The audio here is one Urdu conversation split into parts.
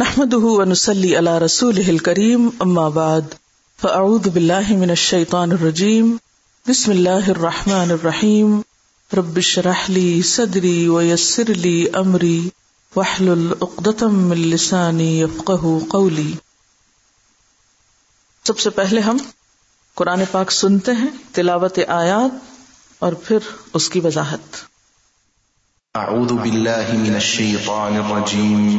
نحمده ونسلي على رسوله الكريم، أما بعد، فأعوذ بالله من الشيطان الرجيم. بسم الله الرحمن الرحيم. رب اشرح لي صدري ويسر لي أمري، واحلل عقدة من لساني يفقه قولي. سب سے پہلے ہم قرآن پاک سنتے ہیں، تلاوت آیات، اور پھر اس کی وضاحت. أعوذ بالله من الشيطان الرجيم.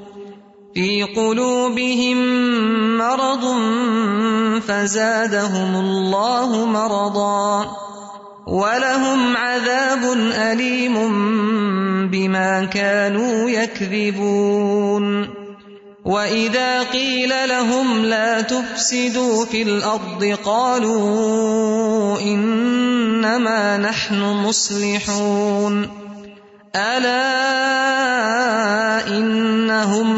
في قلوبهم مرض فزادهم الله مرضا ولهم عذاب أليم بما كانوا يكذبون وإذا قيل لهم لا تفسدوا في الأرض قالوا إنما نحن مصلحون ألا إنهم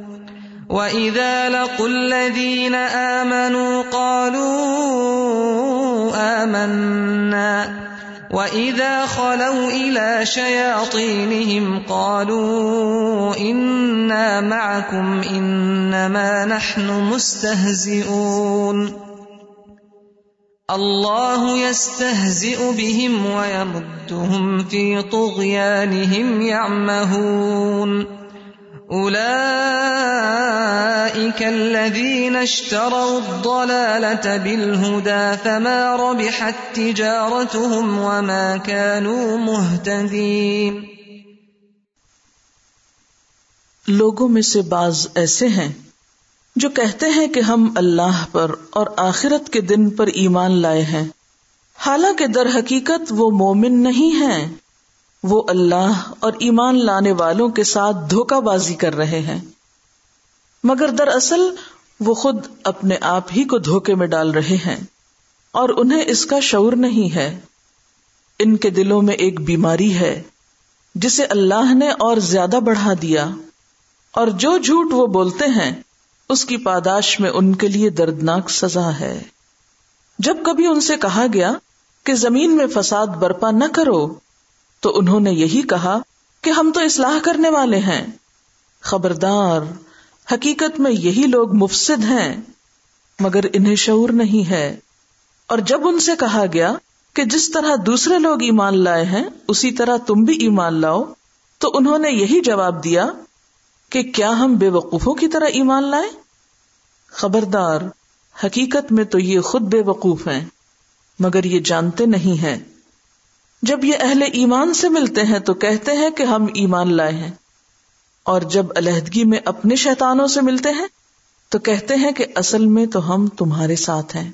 وإذا لقوا الذين آمنوا قالوا آمنا وإذا خلوا إلى شياطينهم قالوا إنا معكم إنما نحن مستهزئون الله يستهزئ بهم ويمدهم في طغيانهم يعمهون أولئك الذين اشتروا الضلالة بالهدى فما ربحت تجارتهم وما كانوا مهتدين لوگوں میں سے بعض ایسے ہیں جو کہتے ہیں کہ ہم اللہ پر اور آخرت کے دن پر ایمان لائے ہیں۔ حالانکہ در حقیقت وہ مومن نہیں ہیں۔ وہ اللہ اور ایمان لانے والوں کے ساتھ دھوکہ بازی کر رہے ہیں۔ مگر دراصل وہ خود اپنے آپ ہی کو دھوکے میں ڈال رہے ہیں اور انہیں اس کا شعور نہیں ہے۔ ان کے دلوں میں ایک بیماری ہے جسے اللہ نے اور زیادہ بڑھا دیا۔ اور جو جھوٹ وہ بولتے ہیں، اس کی پاداش میں ان کے لیے دردناک سزا ہے۔ جب کبھی ان سے کہا گیا کہ زمین میں فساد برپا نہ کرو تو انہوں نے یہی کہا کہ ہم تو اصلاح کرنے والے ہیں۔ خبردار، حقیقت میں یہی لوگ مفسد ہیں، مگر انہیں شعور نہیں ہے۔ اور جب ان سے کہا گیا کہ جس طرح دوسرے لوگ ایمان لائے ہیں، اسی طرح تم بھی ایمان لاؤ، تو انہوں نے یہی جواب دیا کہ کیا ہم بے وقوفوں کی طرح ایمان لائیں؟ خبردار، حقیقت میں تو یہ خود بے وقوف ہیں، مگر یہ جانتے نہیں ہیں۔ جب یہ اہل ایمان سے ملتے ہیں تو کہتے ہیں کہ ہم ایمان لائے ہیں۔ اور جب علیحدگی میں اپنے شیطانوں سے ملتے ہیں تو کہتے ہیں کہ اصل میں تو ہم تمہارے ساتھ ہیں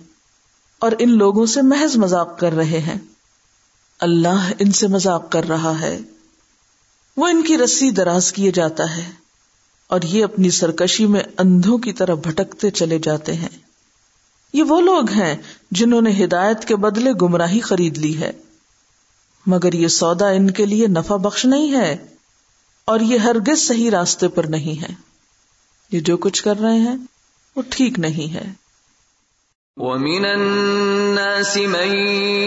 اور ان لوگوں سے محض مذاق کر رہے ہیں۔ اللہ ان سے مذاق کر رہا ہے۔ وہ ان کی رسی دراز کیے جاتا ہے اور یہ اپنی سرکشی میں اندھوں کی طرح بھٹکتے چلے جاتے ہیں۔ یہ وہ لوگ ہیں جنہوں نے ہدایت کے بدلے گمراہی خرید لی ہے۔ مگر یہ سودا ان کے لیے نفع بخش نہیں ہے اور یہ ہرگز صحیح راستے پر نہیں ہے۔ یہ جو کچھ کر رہے ہیں، وہ ٹھیک نہیں ہے۔ وَمِنَ النَّاسِ مَن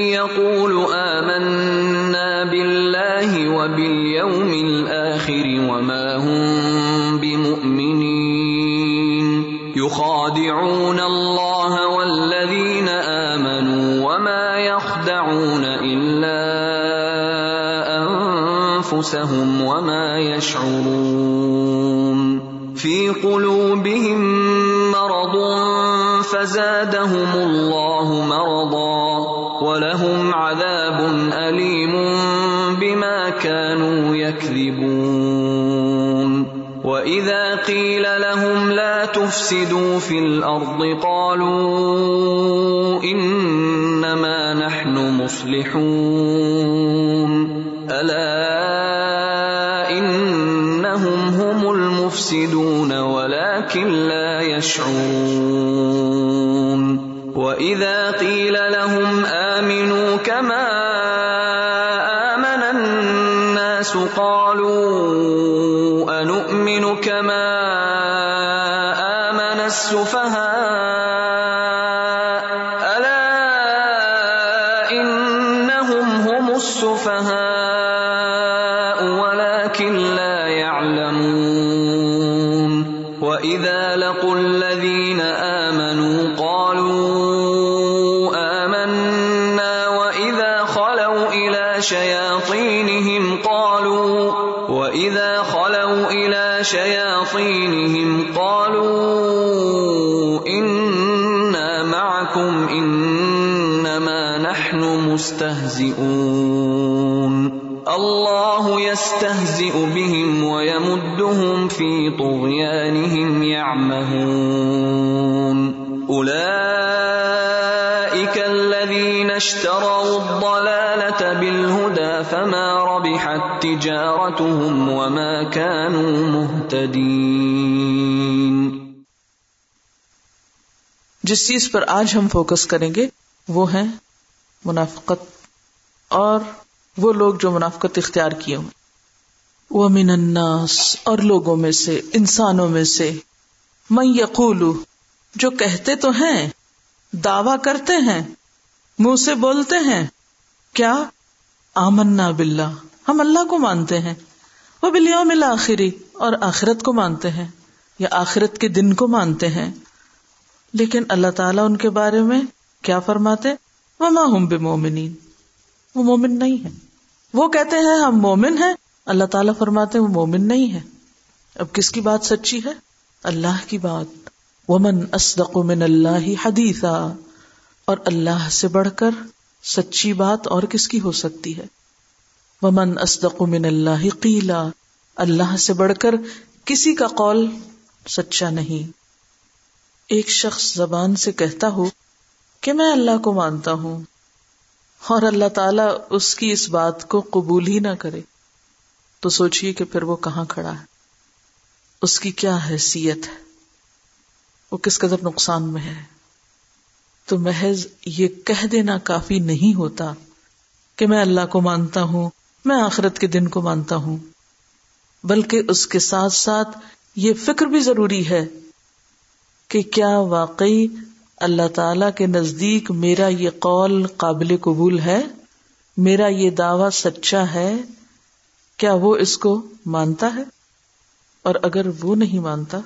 يَقُولُ آمَنَّا بِاللَّهِ وَبِالْيَوْمِ الْآخِرِ وَمَا هُم بِمُؤْمِنِينَ يُخَادِعُونَ اللَّهَ أَنفُسَهُمْ وَمَا يَشْعُرُونَ فِي قُلُوبِهِم مَّرَضٌ فزادهم الله مرضا ولهم عذاب أليم بما كانوا يكذبون وإذا قيل لهم لا تفسدوا في الأرض قالوا إنما نحن مصلحون ألا يفسدون ولكن لا يشعرون وإذا قيل لهم آمنوا كما آمن الناس قالوا أنؤمن كما آمن السفهاء شياطينهم قالوا إنا معكم إنما نحن مستهزئون. الله يستهزئ بهم ويمدهم في طغيانهم يعمهون. أولئك الذين اشتروا الضلالة بالهدى فما ربحت تجارتهم وما كانوا مهتدين جس چیز پر آج ہم فوکس کریں گے، وہ ہے منافقت، اور وہ لوگ جو منافقت اختیار کیے ہوں۔ وہ من الناس، اور لوگوں میں سے، انسانوں میں سے۔ من یقول جو کہتے تو ہیں، دعوی کرتے ہیں، منہ سے بولتے ہیں۔ کیا؟ آمنا باللہ، ہم اللہ کو مانتے ہیں۔ وہ بلیوم الآخری اور آخرت کو مانتے ہیں، یا آخرت کے دن کو مانتے ہیں۔ لیکن اللہ تعالیٰ ان کے بارے میں کیا فرماتے؟ وما ہم بے مومنین وہ مومن نہیں ہے وہ کہتے ہیں، ہم مومن ہیں۔ اللہ تعالیٰ فرماتے ہیں، وہ مومن نہیں ہے اب کس کی بات سچی ہے؟ اللہ کی بات۔ ومن اصدق من اللہ حدیثا۔ اور اللہ سے بڑھ کر سچی بات اور کس کی ہو سکتی ہے؟ ومن اصدق من اللہ قیلا اللہ سے بڑھ کر کسی کا قول سچا نہیں۔ ایک شخص زبان سے کہتا ہو کہ میں اللہ کو مانتا ہوں اور اللہ تعالی اس کی اس بات کو قبول ہی نہ کرے۔ تو سوچئے کہ پھر وہ کہاں کھڑا ہے۔ اس کی کیا حیثیت ہے؟ وہ کس قدر نقصان میں ہے؟ تو محض یہ کہہ دینا کافی نہیں ہوتا کہ میں اللہ کو مانتا ہوں میں آخرت کے دن کو مانتا ہوں۔ بلکہ اس کے ساتھ ساتھ یہ فکر بھی ضروری ہے کہ کیا واقعی اللہ تعالی کے نزدیک میرا یہ قول قابل قبول ہے؟ میرا یہ دعوی سچا ہے؟ کیا وہ اس کو مانتا ہے؟ اور اگر وہ نہیں مانتا،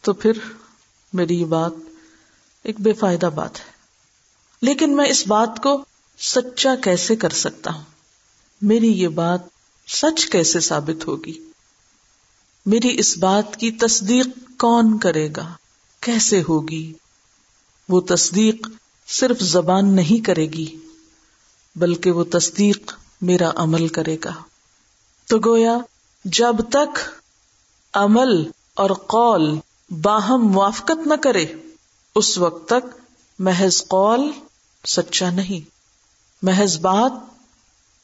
تو پھر میری یہ بات ایک بے فائدہ بات ہے۔ لیکن میں اس بات کو سچا کیسے کر سکتا ہوں؟ میری یہ بات سچ کیسے ثابت ہوگی؟ میری اس بات کی تصدیق کون کرے گا؟ کیسے ہوگی؟ وہ تصدیق صرف زبان نہیں کرے گی، بلکہ وہ تصدیق میرا عمل کرے گا۔ تو گویا جب تک عمل اور قول باہم موافقت نہ کرے، اس وقت تک محض قول سچا نہیں، محض بات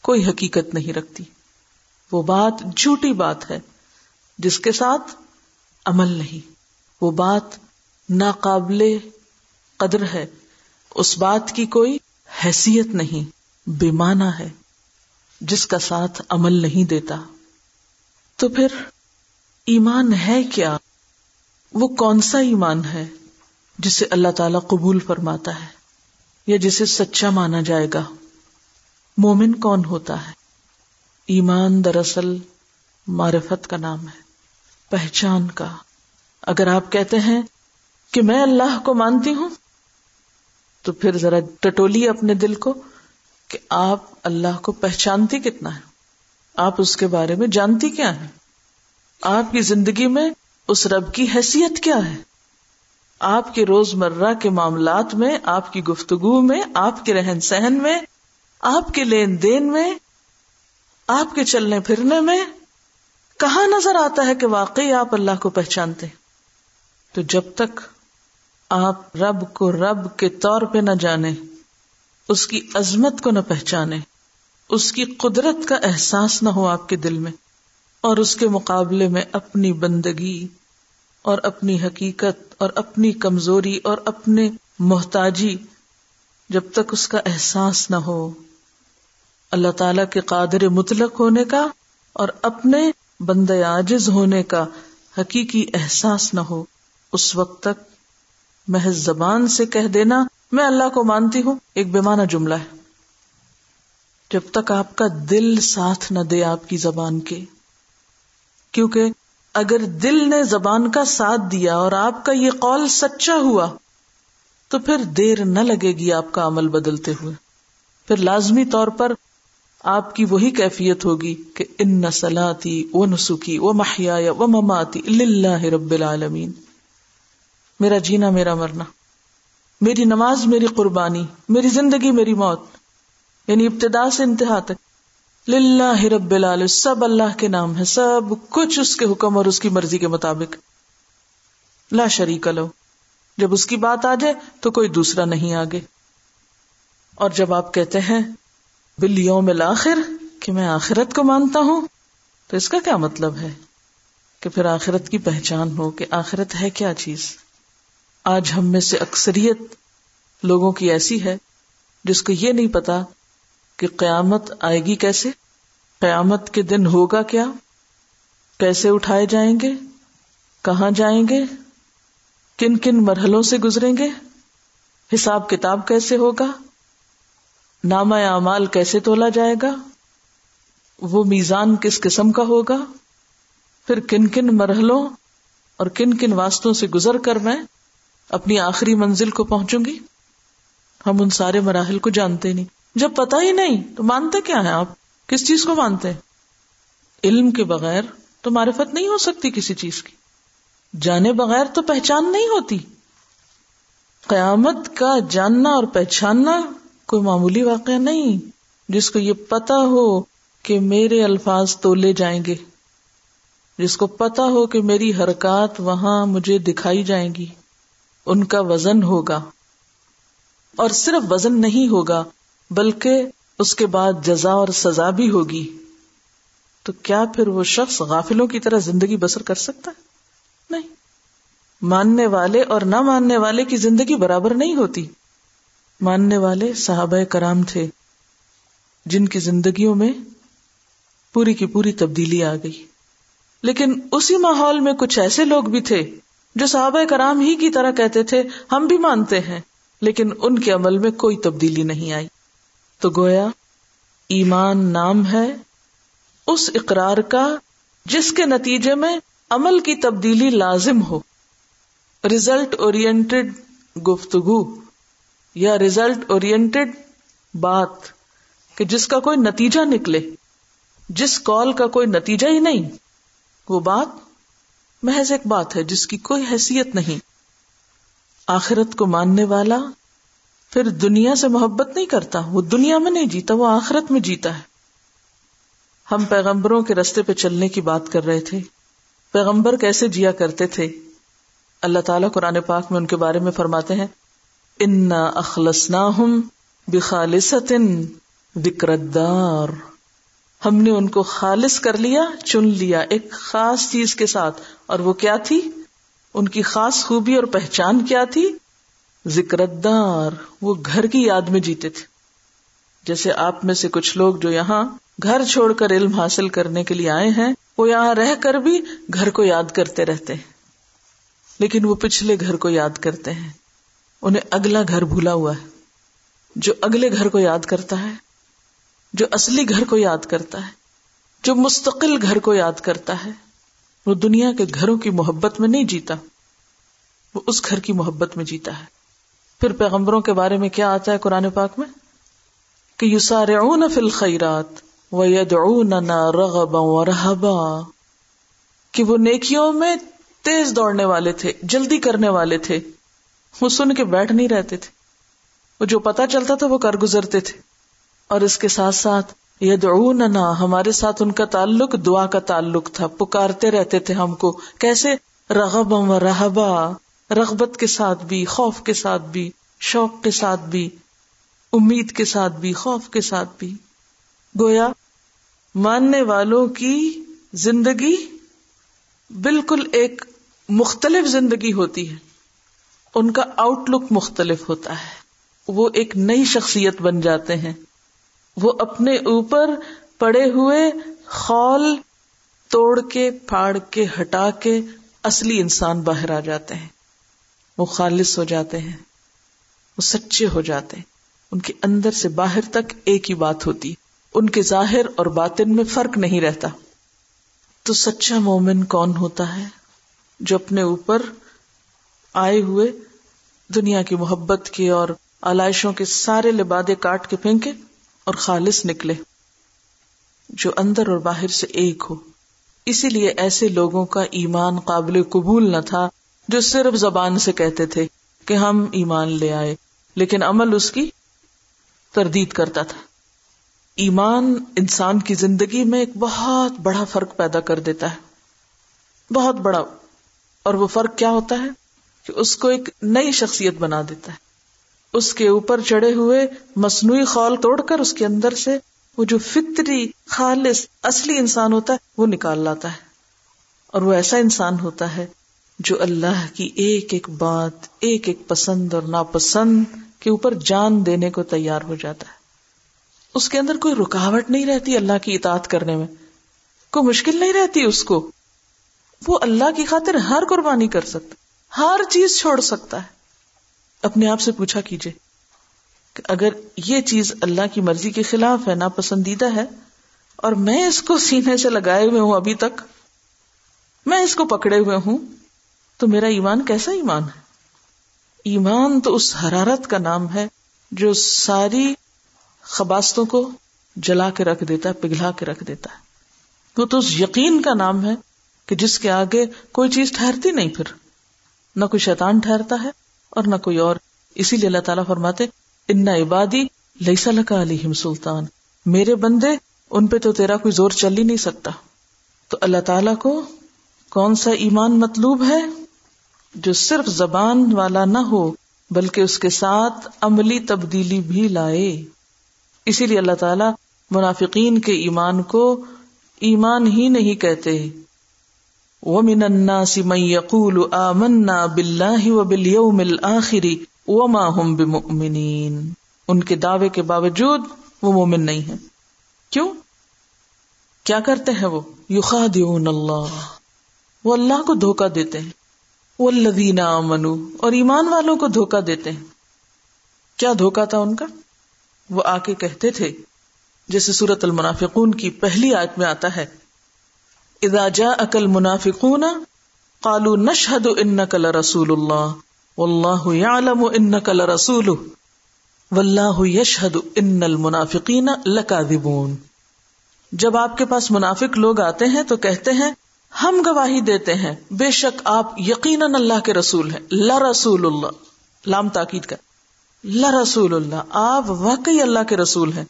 کوئی حقیقت نہیں رکھتی۔ وہ بات جھوٹی بات ہے، جس کے ساتھ عمل نہیں۔ وہ بات ناقابل قدر ہے۔ اس بات کی کوئی حیثیت نہیں بیمانہ ہے، جس کا ساتھ عمل نہیں دیتا۔ تو پھر ایمان ہے کیا؟ وہ کون سا ایمان ہے جسے اللہ تعالی قبول فرماتا ہے یا جسے سچا مانا جائے گا؟ مومن کون ہوتا ہے؟ ایمان دراصل معرفت کا نام ہے، پہچان کا۔ اگر آپ کہتے ہیں کہ میں اللہ کو مانتی ہوں، تو پھر ذرا ٹٹولی اپنے دل کو کہ آپ اللہ کو پہچانتی کتنا ہے آپ اس کے بارے میں جانتی کیا ہے آپ کی زندگی میں اس رب کی حیثیت کیا ہے؟ آپ کے روز مرہ کے معاملات میں، آپ کی گفتگو میں، آپ کے رہن سہن میں آپ کے لین دین میں، آپ کے چلنے پھرنے میں کہاں نظر آتا ہے کہ واقعی آپ اللہ کو پہچانتے؟ تو جب تک آپ رب کو رب کے طور پہ نہ جانے، اس کی عظمت کو نہ پہچانے، اس کی قدرت کا احساس نہ ہو آپ کے دل میں، اور اس کے مقابلے میں اپنی بندگی اور اپنی حقیقت اور اپنی کمزوری اور اپنے محتاجی جب تک اس کا احساس نہ ہو اللہ تعالی کے قادر مطلق ہونے کا اور اپنے بند عاجز ہونے کا حقیقی احساس نہ ہو۔ اس وقت تک محض زبان سے کہہ دینا میں اللہ کو مانتی ہوں، ایک بیمانہ جملہ ہے۔ جب تک آپ کا دل ساتھ نہ دے آپ کی زبان کے۔ کیونکہ اگر دل نے زبان کا ساتھ دیا اور آپ کا یہ قول سچا ہوا، تو پھر دیر نہ لگے گی آپ کا عمل بدلتے ہوئے۔ پھر لازمی طور پر آپ کی وہی کیفیت ہوگی کہ ان نسلاتی و نسخی و محیا و مماتی اللہ رب العالمین۔ میرا جینا، میرا مرنا۔ میری نماز، میری قربانی۔ میری زندگی، میری موت۔ یعنی ابتدا سے انتہا تک۔ للہ رب العال، سب اللہ کے نام ہے۔ سب کچھ اس کے حکم اور اس کی مرضی کے مطابق۔ لا شریک لو جب اس کی بات آ جائے تو کوئی دوسرا نہیں آگے۔ اور جب آپ کہتے ہیں بل یوم الآخر کہ میں آخرت کو مانتا ہوں۔ تو اس کا کیا مطلب ہے؟ کہ پھر آخرت کی پہچان ہو کہ آخرت ہے کیا چیز۔ آج ہم میں سے اکثریت لوگوں کی ایسی ہے جس کو یہ نہیں پتا کہ قیامت آئے گی کیسے۔ قیامت کے دن ہوگا کیا؟ کیسے اٹھائے جائیں گے؟ کہاں جائیں گے؟ کن کن مرحلوں سے گزریں گے؟ حساب کتاب کیسے ہوگا؟ نامہ اعمال کیسے تولا جائے گا؟ وہ میزان کس قسم کا ہوگا؟ پھر کن کن مرحلوں اور کن کن واسطوں سے گزر کر میں اپنی آخری منزل کو پہنچوں گی؟ ہم ان سارے مراحل کو جانتے نہیں۔ جب پتا ہی نہیں، تو مانتے کیا ہے آپ؟ کس چیز کو مانتے؟ علم کے بغیر تو معرفت نہیں ہو سکتی کسی چیز کی۔ جانے بغیر تو پہچان نہیں ہوتی۔ قیامت کا جاننا اور پہچاننا کوئی معمولی واقعہ نہیں جس کو یہ پتا ہو کہ میرے الفاظ تو لے جائیں گے، جس کو پتا ہو کہ میری حرکات وہاں مجھے دکھائی جائیں گی، ان کا وزن ہوگا۔ اور صرف وزن نہیں ہوگا، بلکہ اس کے بعد جزا اور سزا بھی ہوگی۔ تو کیا پھر وہ شخص غافلوں کی طرح زندگی بسر کر سکتا؟ ہے نہیں۔ ماننے والے اور نہ ماننے والے کی زندگی برابر نہیں ہوتی۔ ماننے والے صحابہ کرام تھے، جن کی زندگیوں میں پوری کی پوری تبدیلی آ گئی۔ لیکن اسی ماحول میں کچھ ایسے لوگ بھی تھے جو صحابہ کرام ہی کی طرح کہتے تھے، ہم بھی مانتے ہیں، لیکن ان کے عمل میں کوئی تبدیلی نہیں آئی۔ تو گویا، ایمان نام ہے اس اقرار کا جس کے نتیجے میں عمل کی تبدیلی لازم ہو۔ ریزلٹ اورینٹڈ گفتگو۔ یا ریزلٹ اورینٹڈ بات کہ جس کا کوئی نتیجہ نکلے، جس کال کا کوئی نتیجہ ہی نہیں، وہ بات محض ایک بات ہے جس کی کوئی حیثیت نہیں۔ آخرت کو ماننے والا پھر دنیا سے محبت نہیں کرتا، وہ دنیا میں نہیں جیتا، وہ آخرت میں جیتا ہے۔ ہم پیغمبروں کے رستے پہ چلنے کی بات کر رہے تھے۔ پیغمبر کیسے جیا کرتے تھے؟ اللہ تعالیٰ قرآن پاک میں ان کے بارے میں فرماتے ہیں۔ انا اخلص نہ ہوں بخالص ہم نے ان کو خالص کر لیا، چن لیا ایک خاص چیز کے ساتھ۔ اور وہ کیا تھی؟ ان کی خاص خوبی اور پہچان کیا تھی؟ ذکردار وہ گھر کی یاد میں جیتے تھے۔ جیسے آپ میں سے کچھ لوگ جو یہاں گھر چھوڑ کر علم حاصل کرنے کے لیے آئے ہیں، وہ یہاں رہ کر بھی گھر کو یاد کرتے رہتے ہیں۔ لیکن وہ پچھلے گھر کو یاد کرتے ہیں۔ انہیں اگلا گھر بھولا ہوا ہے، جو اگلے گھر کو یاد کرتا ہے، جو اصلی گھر کو یاد کرتا ہے، جو مستقل گھر کو یاد کرتا ہے، وہ دنیا کے گھروں کی محبت میں نہیں جیتا، وہ اس گھر کی محبت میں جیتا ہے۔ پھر پیغمبروں کے بارے میں کیا آتا ہے قرآن پاک میں؟ کہ یو سارے اون فل رغبا و رہبا کہ وہ نیکیوں میں تیز دوڑنے والے تھے، جلدی کرنے والے تھے۔ وہ سن کے بیٹھ نہیں رہتے تھے۔ وہ جو پتا چلتا تھا وہ کر گزرتے تھے۔ اور اس کے ساتھ ساتھ یہ دعونا ہمارے ساتھ ان کا تعلق دعا کا تعلق تھا۔ پکارتے رہتے تھے ہم کو۔ کیسے؟ رغب و رہبا۔ رغبت کے ساتھ بھی، خوف کے ساتھ بھی، شوق کے ساتھ بھی، امید کے ساتھ بھی، خوف کے ساتھ بھی۔ گویا، ماننے والوں کی زندگی بالکل ایک مختلف زندگی ہوتی ہے۔ ان کا آؤٹ لک مختلف ہوتا ہے۔ وہ ایک نئی شخصیت بن جاتے ہیں۔ وہ اپنے اوپر پڑے ہوئے خول توڑ کے، پھاڑ کے، ہٹا کے اصلی انسان باہر آ جاتے ہیں۔ وہ خالص ہو جاتے ہیں۔ وہ سچے ہو جاتے ہیں۔ ان کے اندر سے باہر تک ایک ہی بات ہوتی۔ ان کے ظاہر اور باطن میں فرق نہیں رہتا۔ تو سچا مومن کون ہوتا ہے جو اپنے اوپر آئے ہوئے دنیا کی محبت کے اور آلائشوں کے سارے لبادے کاٹ کے پھینکے اور خالص نکلے جو اندر اور باہر سے ایک ہو۔ اسی لیے ایسے لوگوں کا ایمان قابل قبول نہ تھا جو صرف زبان سے کہتے تھے کہ ہم ایمان لے آئے، لیکن عمل اس کی تردید کرتا تھا۔ ایمان انسان کی زندگی میں ایک بہت بڑا فرق پیدا کر دیتا ہے۔ بہت بڑا۔ اور وہ فرق کیا ہوتا ہے؟ کہ اس کو ایک نئی شخصیت بنا دیتا ہے۔ اس کے اوپر چڑھے ہوئے مصنوعی خال توڑ کر اس کے اندر سے وہ جو فطری خالص اصلی انسان ہوتا ہے، وہ نکال لاتا ہے۔ اور وہ ایسا انسان ہوتا ہے جو اللہ کی ایک ایک بات، ایک ایک پسند اور ناپسند کے اوپر جان دینے کو تیار ہو جاتا ہے۔ اس کے اندر کوئی رکاوٹ نہیں رہتی اللہ کی اطاعت کرنے میں۔ کوئی مشکل نہیں رہتی اس کو۔ وہ اللہ کی خاطر ہر قربانی کر سکتا ہر چیز چھوڑ سکتا ہے۔ اپنے آپ سے پوچھا کیجیے کہ اگر یہ چیز اللہ کی مرضی کے خلاف ہے، ناپسندیدہ ہے، اور میں اس کو سینے سے لگائے ہوئے ہوں ابھی تک، میں اس کو پکڑے ہوئے ہوں، تو میرا ایمان کیسا ایمان ہے؟ ایمان تو اس حرارت کا نام ہے جو ساری خباستوں کو جلا کے رکھ دیتا ہے، پگھلا کے رکھ دیتا ہے۔ وہ تو اس یقین کا نام ہے کہ جس کے آگے کوئی چیز ٹھہرتی نہیں پھر۔ نہ کوئی شیطان ٹھہرتا ہے اور نہ کوئی اور۔ اسی لیے اللہ تعالیٰ فرماتے ان عبادی لئی لکا علیہم سلطان۔ میرے بندے، ان پہ تو تیرا کوئی زور چل ہی نہیں سکتا۔ تو اللہ تعالیٰ کو کون سا ایمان مطلوب ہے جو صرف زبان والا نہ ہو، بلکہ اس کے ساتھ عملی تبدیلی بھی لائے؟ اسی لیے اللہ تعالیٰ منافقین کے ایمان کو ایمان ہی نہیں کہتے۔ ومن الناس من يقول آمنا بالله وباليوم الآخر وما هم بمؤمنين۔ ان کے دعوے کے باوجود وہ مومن نہیں ہے کیوں؟ کیا کرتے ہیں وہ؟ یخادعون اللہ۔ وہ اللہ کو دھوکا دیتے ہیں۔ والذین آمنوا۔ اور ایمان والوں کو دھوکا دیتے ہیں۔ کیا دھوکا تھا ان کا؟ وہ آ کے کہتے تھے، جیسے سورت المنافقون کی پہلی آیت میں آتا ہے ادا اکل اذا جاءك المنافقون قالوا نشهد انك لرسول الله والله يعلم انك لرسوله والله يشهد ان المنافقين لكاذبون جب آپ کے پاس منافق لوگ آتے ہیں تو کہتے ہیں، ہم گواہی دیتے ہیں، بے شک آپ یقیناً اللہ کے رسول ہیں لا رسول اللہ۔ لام تاکید کا لا رسول اللہ، آپ واقعی اللہ کے رسول ہیں۔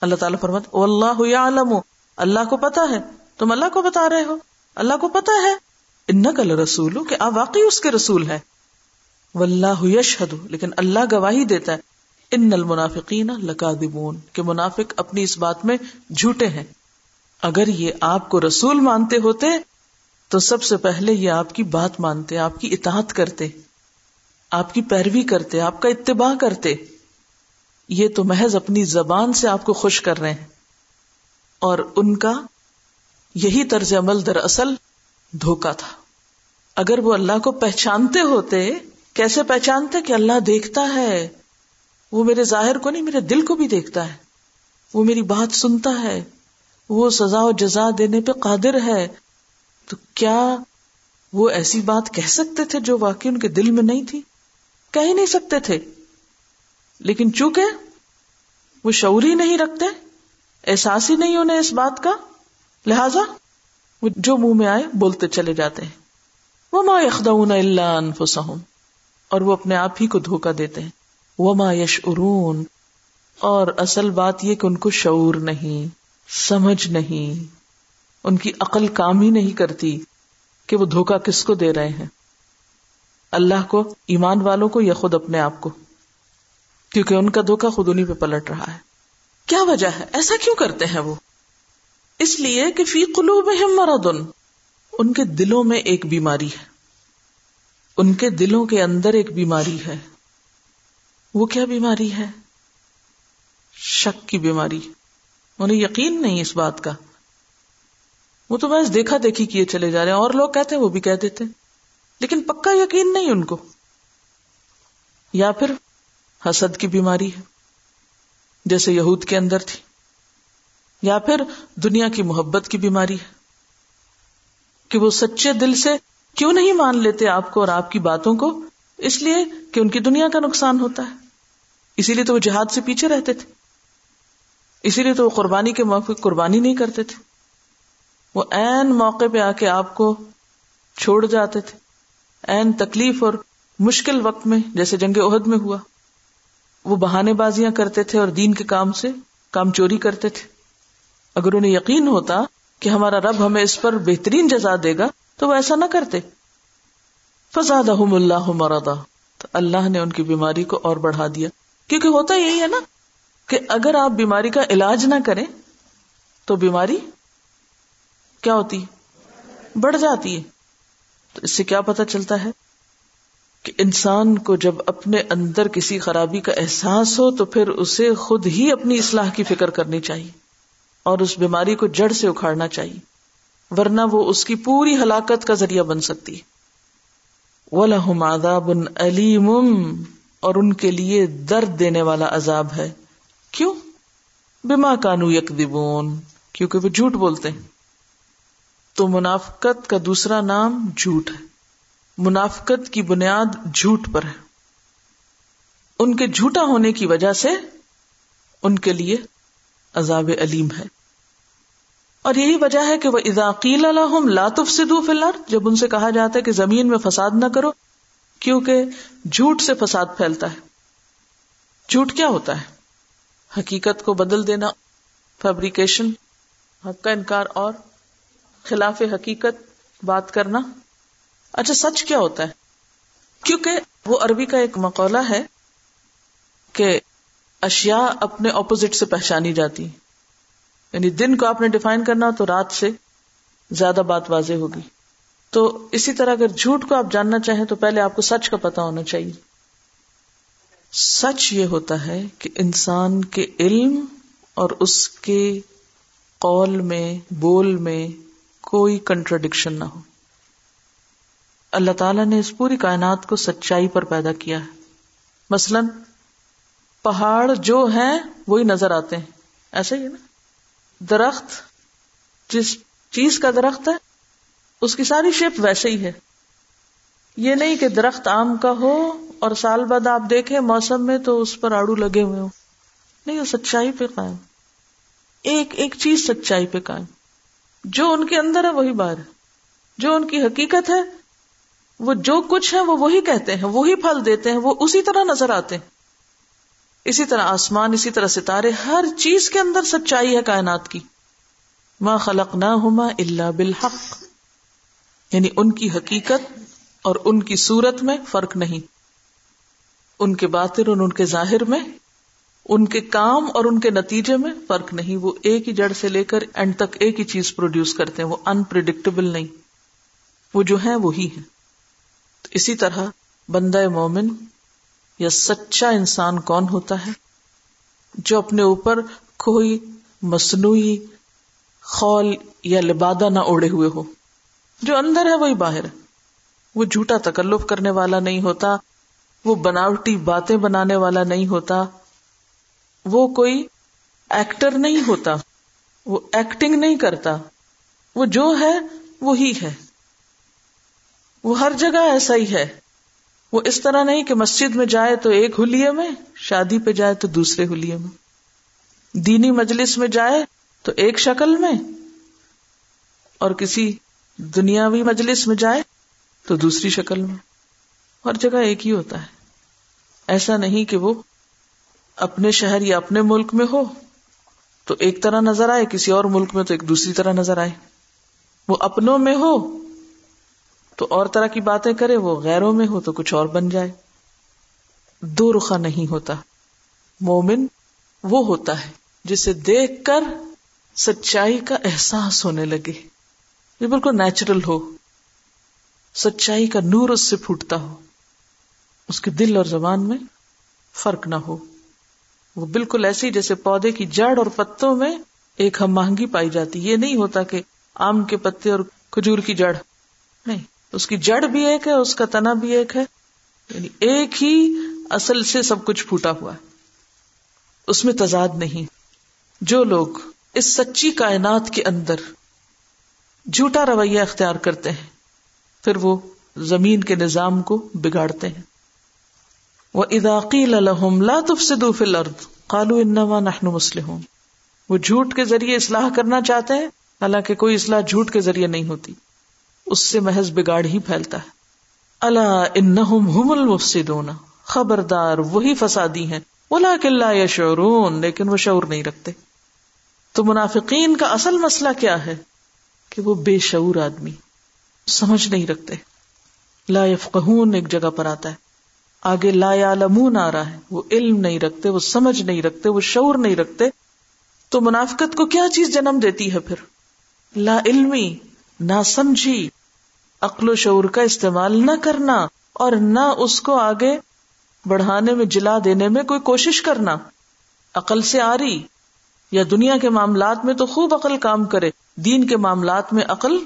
اللہ تعالیٰ فرمت اللہ عالم اللہ کو پتا ہے۔ تم اللہ کو بتا رہے ہو؟ اللہ کو پتا ہے۔ ان کل رسول کہ آپ واقعی اس کے رسول ہے واللہ یشہد، لیکن اللہ گواہی دیتا ہے۔ ان المنافقین لکاذبون، کہ منافق اپنی اس بات میں جھوٹے ہیں۔ اگر یہ آپ کو رسول مانتے ہوتے، تو سب سے پہلے یہ آپ کی بات مانتے، آپ کی اطاعت کرتے، آپ کی پیروی کرتے، آپ کا اتباع کرتے۔ یہ تو محض اپنی زبان سے آپ کو خوش کر رہے ہیں۔ اور ان کا یہی طرز عمل دراصل دھوکا تھا۔ اگر وہ اللہ کو پہچانتے ہوتے، کیسے پہچانتے کہ اللہ دیکھتا ہے؟ وہ میرے ظاہر کو نہیں، میرے دل کو بھی دیکھتا ہے۔ وہ میری بات سنتا ہے۔ وہ سزا و جزا دینے پہ قادر ہے۔ تو کیا وہ ایسی بات کہہ سکتے تھے جو واقعی ان کے دل میں نہیں تھی؟ کہہ ہی نہیں سکتے تھے۔ لیکن چونکہ وہ شعور ہی نہیں رکھتے، احساس ہی نہیں انہیں اس بات کا لہذا جو منہ میں آئے بولتے چلے جاتے ہیں۔ وہ ما اللہ انفسہم اور وہ اپنے آپ ہی کو دھوکا دیتے ہیں۔ وما یش ارون اور اصل بات یہ کہ ان کو شعور نہیں، سمجھ نہیں۔ ان کی عقل کام ہی نہیں کرتی کہ وہ دھوکا کس کو دے رہے ہیں۔ اللہ کو، ایمان والوں کو یا خود اپنے آپ کو؟ کیونکہ ان کا دھوکا خود انہیں پہ پلٹ رہا ہے۔ کیا وجہ ہے؟ ایسا کیوں کرتے ہیں وہ؟ اس لیے کہ فی قلوبہم مرضن ان کے دلوں میں ایک بیماری ہے۔ ان کے دلوں کے اندر ایک بیماری ہے۔ وہ کیا بیماری ہے؟ شک کی بیماری۔ انہیں یقین نہیں اس بات کا۔ وہ تو بس دیکھا دیکھی کیے چلے جا رہے ہیں۔ اور لوگ کہتے ہیں وہ بھی کہہ دیتے لیکن پکا یقین نہیں ان کو۔ یا پھر حسد کی بیماری ہے۔ جیسے یہود کے اندر تھی۔ یا پھر دنیا کی محبت کی بیماری ہے؟ کہ وہ سچے دل سے کیوں نہیں مان لیتے آپ کو اور آپ کی باتوں کو؟ اس لیے کہ ان کی دنیا کا نقصان ہوتا ہے۔ اسی لیے تو وہ جہاد سے پیچھے رہتے تھے۔ اسی لیے تو وہ قربانی کے موقع قربانی نہیں کرتے تھے۔ وہ این موقع پہ آ کے آپ کو چھوڑ جاتے تھے۔ این تکلیف اور مشکل وقت میں، جیسے جنگ عہد میں ہوا۔ وہ بہانے بازیاں کرتے تھے اور دین کے کام سے کام چوری کرتے تھے۔ اگر انہیں یقین ہوتا کہ ہمارا رب ہمیں اس پر بہترین جزا دے گا، تو وہ ایسا نہ کرتے۔ فزاد اللہ مردا تو اللہ نے ان کی بیماری کو اور بڑھا دیا۔ کیونکہ ہوتا یہی ہے نا کہ اگر آپ بیماری کا علاج نہ کریں، تو بیماری کیا ہوتی؟ بڑھ جاتی ہے۔ تو اس سے کیا پتا چلتا ہے کہ انسان کو جب اپنے اندر کسی خرابی کا احساس ہو، تو پھر اسے خود ہی اپنی اصلاح کی فکر کرنی چاہیے۔ اور اس بیماری کو جڑ سے اکھاڑنا چاہیے، ورنہ وہ اس کی پوری ہلاکت کا ذریعہ بن سکتی ہے۔ وَلَهُمْ عَذَابٌ أَلِيمٌ۔ اور ان کے لیے درد دینے والا عذاب ہے۔ کیوں؟ بما کانو یکذبون کیونکہ وہ جھوٹ بولتے ہیں۔ تو منافقت کا دوسرا نام جھوٹ ہے۔ منافقت کی بنیاد جھوٹ پر ہے۔ ان کے جھوٹا ہونے کی وجہ سے ان کے لیے عذاب علیم ہے۔ اور یہی وجہ ہے کہ وہ اضاقیل الحم لاتف سدو فلر جب ان سے کہا جاتا ہے کہ زمین میں فساد نہ کرو، کیونکہ جھوٹ سے فساد پھیلتا ہے۔ جھوٹ کیا ہوتا ہے؟ حقیقت کو بدل دینا فیبریکیشن حق کا انکار اور خلاف حقیقت بات کرنا۔ اچھا سچ کیا ہوتا ہے؟ کیونکہ وہ عربی کا ایک مقولہ ہے کہ اشیاء اپنے اپوزٹ سے پہچانی جاتی۔ یعنی دن کو آپ نے ڈیفائن کرنا تو رات سے زیادہ بات واضح ہوگی۔ تو اسی طرح اگر جھوٹ کو آپ جاننا چاہیں تو پہلے آپ کو سچ کا پتا ہونا چاہیے۔ سچ یہ ہوتا ہے کہ انسان کے علم اور اس کے قول میں، بول میں کوئی کنٹرڈکشن نہ ہو۔ اللہ تعالیٰ نے اس پوری کائنات کو سچائی پر پیدا کیا ہے۔ مثلاً، پہاڑ جو ہیں، وہی نظر آتے ہیں۔ ایسا ہی ہے نا؟ درخت، جس چیز کا درخت ہے، اس کی ساری شیپ ویسے ہی ہے۔ یہ نہیں کہ درخت آم کا ہو اور سال بعد آپ دیکھیں موسم میں تو اس پر آڑو لگے ہوئے ہو نہیں، وہ سچائی پہ قائم۔ ایک ایک چیز سچائی پہ قائم۔ جو ان کے اندر ہے، وہی باہر ہے۔ جو ان کی حقیقت ہے، وہ جو کچھ ہے، وہ وہی کہتے ہیں، وہی پھل دیتے ہیں، وہ اسی طرح نظر آتے ہیں۔ اسی طرح آسمان، اسی طرح ستارے، ہر چیز کے اندر سچائی ہے کائنات کی۔ ماں خلق نہ ہوما اللہ بالحق۔ یعنی ان کی حقیقت اور ان کی صورت میں فرق نہیں۔ ان کے باطر اور ان کے ظاہر میں، ان کے کام اور ان کے نتیجے میں فرق نہیں۔ وہ ایک ہی جڑ سے لے کر اینڈ تک ایک ہی چیز پروڈیوس کرتے ہیں۔ وہ انپریڈکٹیبل نہیں۔ وہ جو ہے وہی ہے اسی طرح بندہ مومن یا سچا انسان کون ہوتا ہے جو اپنے اوپر کوئی مصنوعی خول یا لبادہ نہ اوڑے ہوئے ہو؟ جو اندر ہے وہی باہر ہے۔ وہ جھوٹا تکلف کرنے والا نہیں ہوتا، وہ بناوٹی باتیں بنانے والا نہیں ہوتا۔ وہ کوئی ایکٹر نہیں ہوتا، وہ ایکٹنگ نہیں کرتا۔ وہ جو ہے، وہی ہے۔ وہ ہر جگہ ایسا ہی ہے۔ وہ اس طرح نہیں کہ مسجد میں جائے تو ایک ہولیے میں، شادی پہ جائے تو دوسرے ہولیے میں۔ دینی مجلس میں جائے تو ایک شکل میں، اور کسی دنیاوی مجلس میں جائے تو دوسری شکل میں۔ ہر جگہ ایک ہی ہوتا ہے۔ ایسا نہیں کہ وہ اپنے شہر یا اپنے ملک میں ہو تو ایک طرح نظر آئے، کسی اور ملک میں تو ایک دوسری طرح نظر آئے۔ وہ اپنوں میں ہو تو اور طرح کی باتیں کرے، وہ غیروں میں ہو تو کچھ اور بن جائے۔ دو رخا نہیں ہوتا۔ مومن وہ ہوتا ہے جسے دیکھ کر سچائی کا احساس ہونے لگے۔ یہ بالکل نیچرل ہو۔ سچائی کا نور اس سے پھوٹتا ہو۔ اس کے دل اور زبان میں فرق نہ ہو۔ وہ بالکل ایسی جیسے پودے کی جڑ اور پتوں میں ایک ہم مہنگی پائی جاتی۔ یہ نہیں ہوتا کہ آم کے پتے اور کھجور کی جڑ۔ نہیں۔ اس کی جڑ بھی ایک ہے، اس کا تنا بھی ایک ہے۔ یعنی ایک ہی اصل سے سب کچھ پھوٹا ہوا ہے۔ اس میں تضاد نہیں۔ جو لوگ اس سچی کائنات کے اندر جھوٹا رویہ اختیار کرتے ہیں، پھر وہ زمین کے نظام کو بگاڑتے ہیں۔ وہ اداقی لا تفسدوا فی الارض قالوا انما نحن مسلمون وہ جھوٹ کے ذریعے اصلاح کرنا چاہتے ہیں، حالانکہ کوئی اصلاح جھوٹ کے ذریعے نہیں ہوتی۔ اس سے محض بگاڑ ہی پھیلتا ہے۔ اللہ انہم هم المفسدون۔ خبردار وہی فسادی ہیں۔ بولا کلّا یا شعرون لیکن وہ شعور نہیں رکھتے۔ تو منافقین کا اصل مسئلہ کیا ہے؟ کہ وہ بے شعور آدمی، سمجھ نہیں رکھتے۔ لا یفقہون ایک جگہ پر آتا ہے۔ آگے لا یعلمون آ رہا ہے۔ وہ علم نہیں رکھتے، وہ سمجھ نہیں رکھتے، وہ شعور نہیں رکھتے۔ تو منافقت کو کیا چیز جنم دیتی ہے پھر؟ لا علمی نہ سمجھی عقل و شعور کا استعمال نہ کرنا اور نہ اس کو آگے بڑھانے میں، جلا دینے میں کوئی کوشش کرنا۔ عقل سے آ رہی یا دنیا کے معاملات میں تو خوب عقل کام کرے۔ دین کے معاملات میں عقل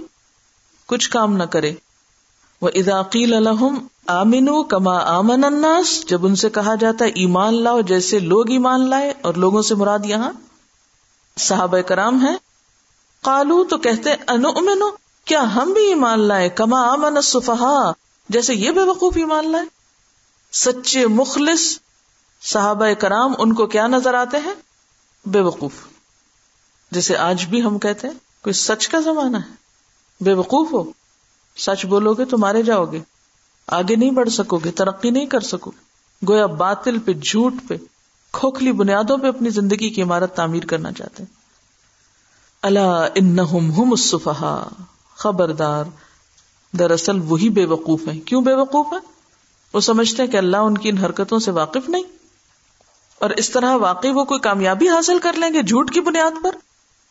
کچھ کام نہ کرے۔ وہ اداقیل الحم آمین کما آمن اناس جب ان سے کہا جاتا ہے، ایمان لاؤ، جیسے لوگ ایمان لائے اور لوگوں سے مراد یہاں صحابہ کرام ہے کالو تو کہتے انو کیا ہم بھی ایمان لائے؟ کما آمن صفحا جیسے یہ بے وقوف ایمان لائے؟ سچے مخلص صحابہ کرام ان کو کیا نظر آتے ہیں؟ بے وقوف۔ جیسے آج بھی ہم کہتے ہیں، کوئی سچ کا زمانہ ہے۔ بے وقوف ہو۔ سچ بولو گے تو مارے جاؤ گے۔ آگے نہیں بڑھ سکو گے، ترقی نہیں کر سکو گے۔ گویا باطل پہ، جھوٹ پہ، کھوکھلی بنیادوں پہ اپنی زندگی کی عمارت تعمیر کرنا چاہتے ہیں۔ اللہ ان خبردار، دراصل وہی بے وقوف ہے کیوں بے وقوف ہے وہ سمجھتے ہیں کہ اللہ ان کی ان حرکتوں سے واقف نہیں۔ اور اس طرح واقعی وہ کوئی کامیابی حاصل کر لیں گے جھوٹ کی بنیاد پر؟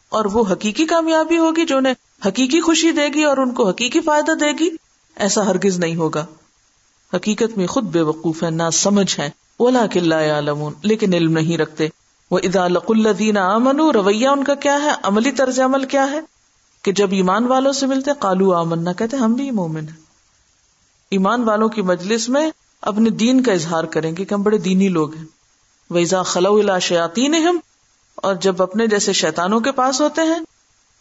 اور وہ حقیقی کامیابی ہوگی جو انہیں حقیقی خوشی دے گی اور ان کو حقیقی فائدہ دے گی؟ ایسا ہرگز نہیں ہوگا۔ حقیقت میں خود بے وقوف ہے نہ سمجھ ہے اولا عالمون لیکن علم نہیں رکھتے۔ وہ ادا لق الدین امن رویہ ان کا کیا ہے؟ عملی طرز عمل کیا ہے؟ کہ جب ایمان والوں سے ملتے کالو آمن نہ کہتے ہم بھی مومن ہیں۔ ایمان والوں کی مجلس میں اپنے دین کا اظہار کریں گے کہ ہم بڑے دینی لوگ ہیں۔ ویزا خلو الا شیاتین اور جب اپنے جیسے شیتانوں کے پاس ہوتے ہیں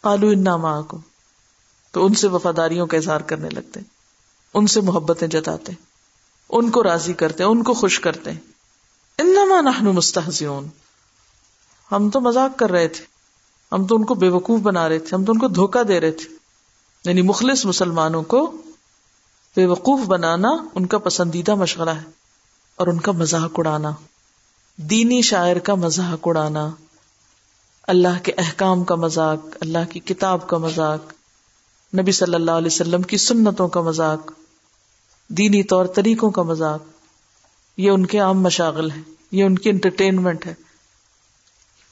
آلو انا کو تو ان سے وفاداریوں کا اظہار کرنے لگتے ان سے محبتیں جتاتے ان کو راضی کرتے ان کو خوش کرتے انما نحن مستحزون ہم تو مزاق کر رہے تھے۔ ہم تو ان کو بے وقوف بنا رہے تھے، ہم تو ان کو دھوکا دے رہے تھے۔ یعنی مخلص مسلمانوں کو بے وقوف بنانا ان کا پسندیدہ مشغلہ ہے اور ان کا مذاق اڑانا۔ دینی شاعر کا مذاق اڑانا، اللہ کے احکام کا مذاق، اللہ کی کتاب کا مذاق، نبی صلی اللہ علیہ وسلم کی سنتوں کا مذاق، دینی طور طریقوں کا مذاق۔ یہ ان کے عام مشاغل ہیں، یہ ان کی انٹرٹینمنٹ ہے،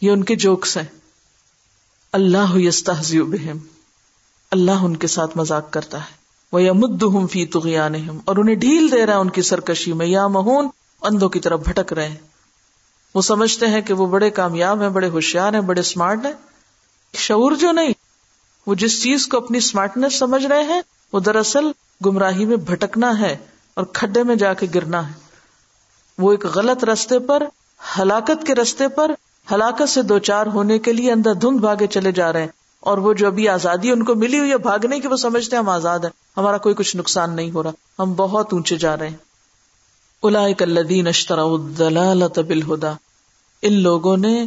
یہ ان کے جوکس ہیں۔ اللہ بہم، اللہ ان کے ساتھ مذاق کرتا ہے۔ وہ یمد ہوں فی تغیان اور انہیں ڈھیل دے رہا ہے ان کی سرکشی میں۔ یا مہون، اندھوں کی طرف بھٹک رہے ہیں۔ وہ سمجھتے ہیں کہ وہ بڑے کامیاب ہیں، بڑے ہوشیار ہیں، بڑے اسمارٹ ہیں۔ شعور جو نہیں، وہ جس چیز کو اپنی اسمارٹنیس سمجھ رہے ہیں، وہ دراصل گمراہی میں بھٹکنا ہے اور کھڈے میں جا کے گرنا ہے۔ وہ ایک غلط رستے پر، ہلاکت کے رستے پر ہلاکت سے دو چار ہونے کے لیے اندر دھند بھاگے چلے جا رہے ہیں۔ اور وہ جو ابھی آزادی ان کو ملی ہوئی ہے، بھاگنے کی وہ سمجھتے ہیں ہم آزاد ہیں۔ ہمارا کوئی کچھ نقصان نہیں ہو رہا۔ ہم بہت اونچے جا رہے ہیں۔ الدین اشترا بالہدا ان لوگوں نے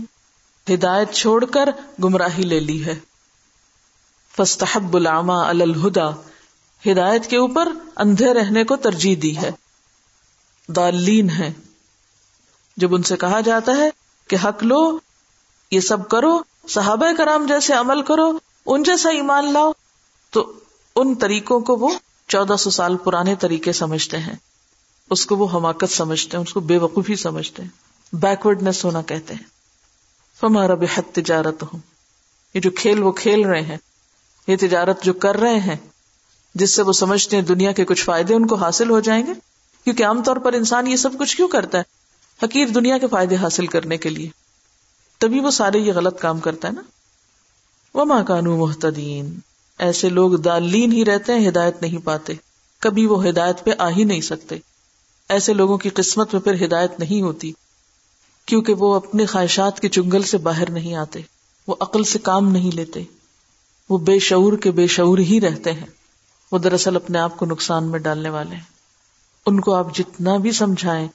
ہدایت چھوڑ کر گمراہی لے لی ہے۔ فستحب العما الہدا ہدایت کے اوپر اندھے رہنے کو ترجیح دی ہے۔ دالین ہیں۔ جب ان سے کہا جاتا ہے کہ حق لو، یہ سب کرو، صحابہ کرام جیسے عمل کرو، ان جیسا ایمان لاؤ۔ تو ان طریقوں کو وہ چودہ سو سال پرانے طریقے سمجھتے ہیں۔ اس کو وہ حماقت سمجھتے ہیں، اس کو بے وقوفی سمجھتے ہیں۔ بیکورڈنیس ہونا کہتے ہیں۔ ہمارا بے حد تجارت ہوں یہ جو کھیل وہ کھیل رہے ہیں۔ یہ تجارت جو کر رہے ہیں، جس سے وہ سمجھتے ہیں دنیا کے کچھ فائدے ان کو حاصل ہو جائیں گے۔ کیونکہ عام طور پر انسان یہ سب کچھ کیوں کرتا ہے؟ حقیر دنیا کے فائدے حاصل کرنے کے لیے۔ تبھی وہ سارے یہ غلط کام کرتا ہے نا۔ وہ ماں کانو محتدین ایسے لوگ دالین ہی رہتے ہیں، ہدایت نہیں پاتے۔ کبھی وہ ہدایت پہ آ ہی نہیں سکتے۔ ایسے لوگوں کی قسمت میں پھر ہدایت نہیں ہوتی۔ کیونکہ وہ اپنے خواہشات کے چنگل سے باہر نہیں آتے۔ وہ عقل سے کام نہیں لیتے۔ وہ بے شعور کے بے شعور ہی رہتے ہیں۔ وہ دراصل اپنے آپ کو نقصان میں ڈالنے والے ہیں۔ ان کو آپ جتنا بھی سمجھائیں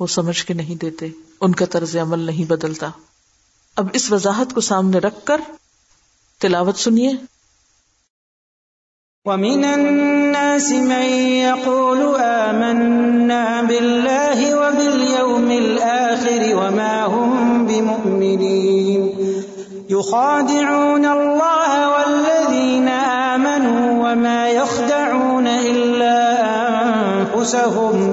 وہ سمجھ کے نہیں دیتے، ان کا طرز عمل نہیں بدلتا۔ اب اس وضاحت کو سامنے رکھ کر تلاوت سنیے۔ ومن الناس من يقول آمنا بالله وباليوم الآخر وما هم بمؤمنين۔ يخادعون الله والذين آمنوا وما يخدعون إلا أنفسهم۔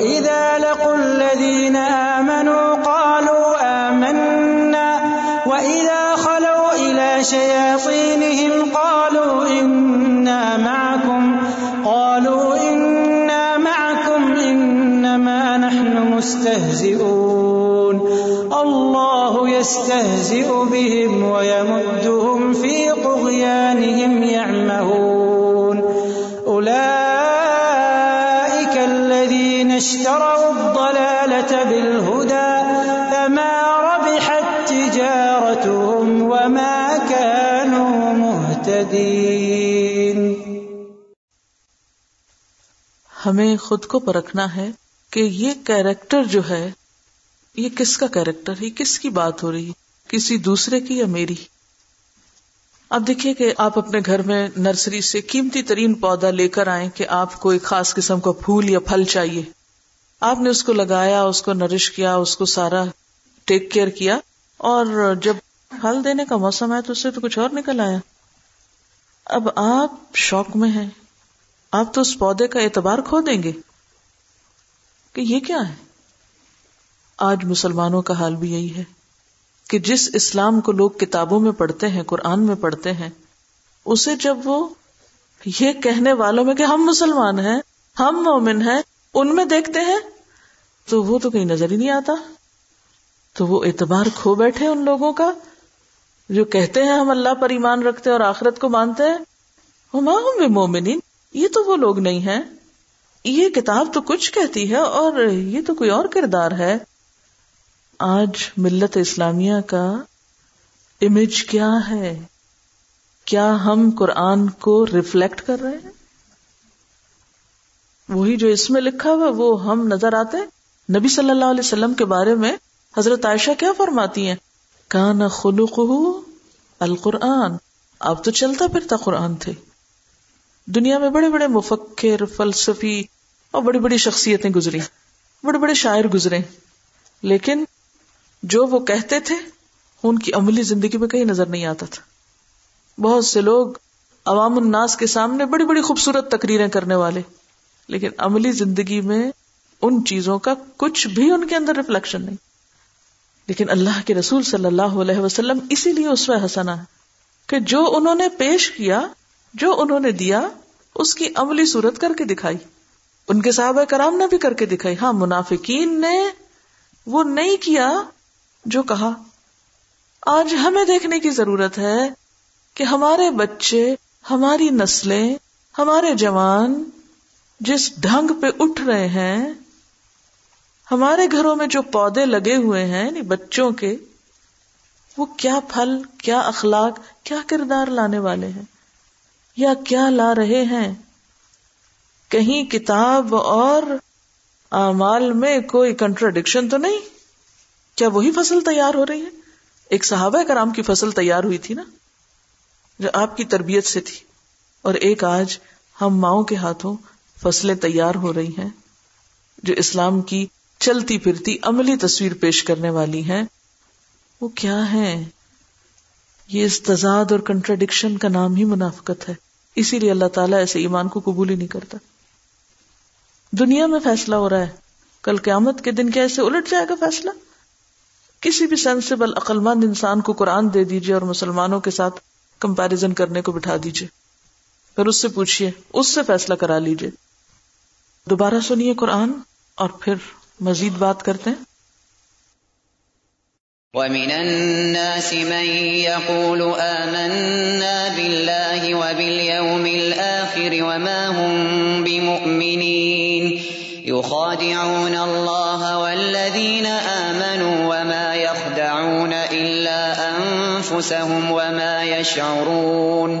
وإذا لقوا الذين آمنوا قالوا آمنا وإذا خلوا إلى شياطينهم قالوا إنا معكم قالوا إنا معكم إنما نحن مستهزئون الله يستهزئ بهم ويمدهم في طغيانهم يعمهون أولئك اشتروا الضلالة بالهدى فما ربحت تجارتهم وما كانوا مهتدين. ہمیں خود کو پرکھنا ہے کہ یہ کیریکٹر جو ہے، یہ کس کا کیریکٹر ہے؟ کس کی بات ہو رہی ہے؟ کسی دوسرے کی یا میری؟ اب دیکھیے کہ آپ اپنے گھر میں نرسری سے قیمتی ترین پودا لے کر آئے کہ آپ کو ایک خاص قسم کا پھول یا پھل چاہیے۔ آپ نے اس کو لگایا، اس کو نرش کیا، اس کو سارا ٹیک کیئر کیا اور جب پھل دینے کا موسم ہے تو اس سے تو کچھ اور نکل آیا۔ اب آپ شوق میں ہیں۔ آپ تو اس پودے کا اعتبار کھو دیں گے کہ یہ کیا ہے۔ آج مسلمانوں کا حال بھی یہی ہے کہ جس اسلام کو لوگ کتابوں میں پڑھتے ہیں، قرآن میں پڑھتے ہیں، اسے جب وہ یہ کہنے والوں میں کہ ہم مسلمان ہیں، ہم مومن ہیں ان میں دیکھتے ہیں، تو وہ تو کہیں نظر ہی نہیں آتا۔ تو وہ اعتبار کھو بیٹھے ان لوگوں کا، جو کہتے ہیں ہم اللہ پر ایمان رکھتے ہیں اور آخرت کو مانتے ہیں۔ ہم مومنین یہ تو وہ لوگ نہیں ہیں۔ یہ کتاب تو کچھ کہتی ہے اور یہ تو کوئی اور کردار ہے۔ آج ملت اسلامیہ کا امیج کیا ہے؟ کیا ہم قرآن کو ریفلیکٹ کر رہے ہیں؟ وہی جو اس میں لکھا ہوا وہ ہم نظر آتے نبی صلی اللہ علیہ وسلم کے بارے میں حضرت عائشہ کیا فرماتی ہیں؟ کان خلق القرآن۔ اب تو چلتا پھرتا قرآن تھے۔ دنیا میں بڑے بڑے مفکر، فلسفی اور بڑی بڑی شخصیتیں گزری بڑے بڑے شاعر گزرے لیکن جو وہ کہتے تھے، ان کی عملی زندگی میں کہیں نظر نہیں آتا تھا۔ بہت سے لوگ عوام الناس کے سامنے بڑی بڑی خوبصورت تقریریں کرنے والے۔ لیکن عملی زندگی میں ان چیزوں کا کچھ بھی ان کے اندر ریفلیکشن نہیں۔ لیکن اللہ کے رسول صلی اللہ علیہ وسلم اسی لیے اس حسنا ہے کہ جو انہوں نے پیش کیا، جو انہوں نے دیا، اس کی عملی صورت کر کے دکھائی۔ ان کے صحابہ کرام نے بھی کر کے دکھائی۔ ہاں منافقین نے وہ نہیں کیا جو کہا۔ آج ہمیں دیکھنے کی ضرورت ہے کہ ہمارے بچے، ہماری نسلیں، ہمارے جوان جس ڈھنگ پہ اٹھ رہے ہیں، ہمارے گھروں میں جو پودے لگے ہوئے ہیں یعنی بچوں کے، وہ کیا پھل، کیا اخلاق، کیا کردار لانے والے ہیں؟ یا کیا لا رہے ہیں؟ کہیں کتاب اور اعمال میں کوئی کنٹراڈکشن تو نہیں؟ کیا وہی فصل تیار ہو رہی ہے؟ ایک صحابہ کرام کی فصل تیار ہوئی تھی نا، جو آپ کی تربیت سے تھی، اور ایک آج ہم ماؤں کے ہاتھوں فصلیں تیار ہو رہی ہیں، جو اسلام کی چلتی پھرتی عملی تصویر پیش کرنے والی ہیں، وہ کیا ہے یہ استضاد اور کنٹراڈکشن کا نام ہی منافقت ہے۔ اسی لیے اللہ تعالیٰ ایسے ایمان کو قبول ہی نہیں کرتا۔ دنیا میں فیصلہ ہو رہا ہے۔ کل قیامت کے دن کیا ایسے الٹ جائے گا فیصلہ؟ کسی بھی سینسیبل عقلمند انسان کو قرآن دے دیجیے اور مسلمانوں کے ساتھ کمپیرزن کرنے کو بٹھا دیجیے پھر اس سے پوچھیے اس سے فیصلہ کرا لیجیے دوبارہ سنیے قرآن اور پھر مزید بات کرتے ہیں۔ ومن الناس من يقول آمنا بالله وباليوم الآخر وما هم بمؤمنين يخادعون الله والذين آمنوا وما يخدعون إلا أنفسهم وما يشعرون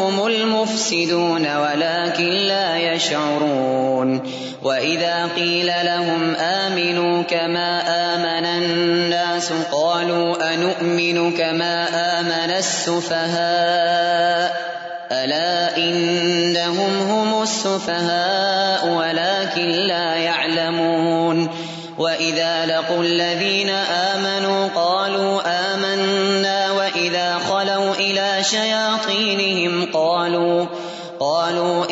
هم المفسدون ولكن لا يشعرون وإذا قيل لهم آمنوا كما آمن الناس قالوا أنؤمن كما آمن السفهاء ألا إنهم هم السفهاء ولكن لا يعلمون وإذا لقوا الذين آمنوا قالوا آمنا وإذا خلوا إلى شياطينهم قالوا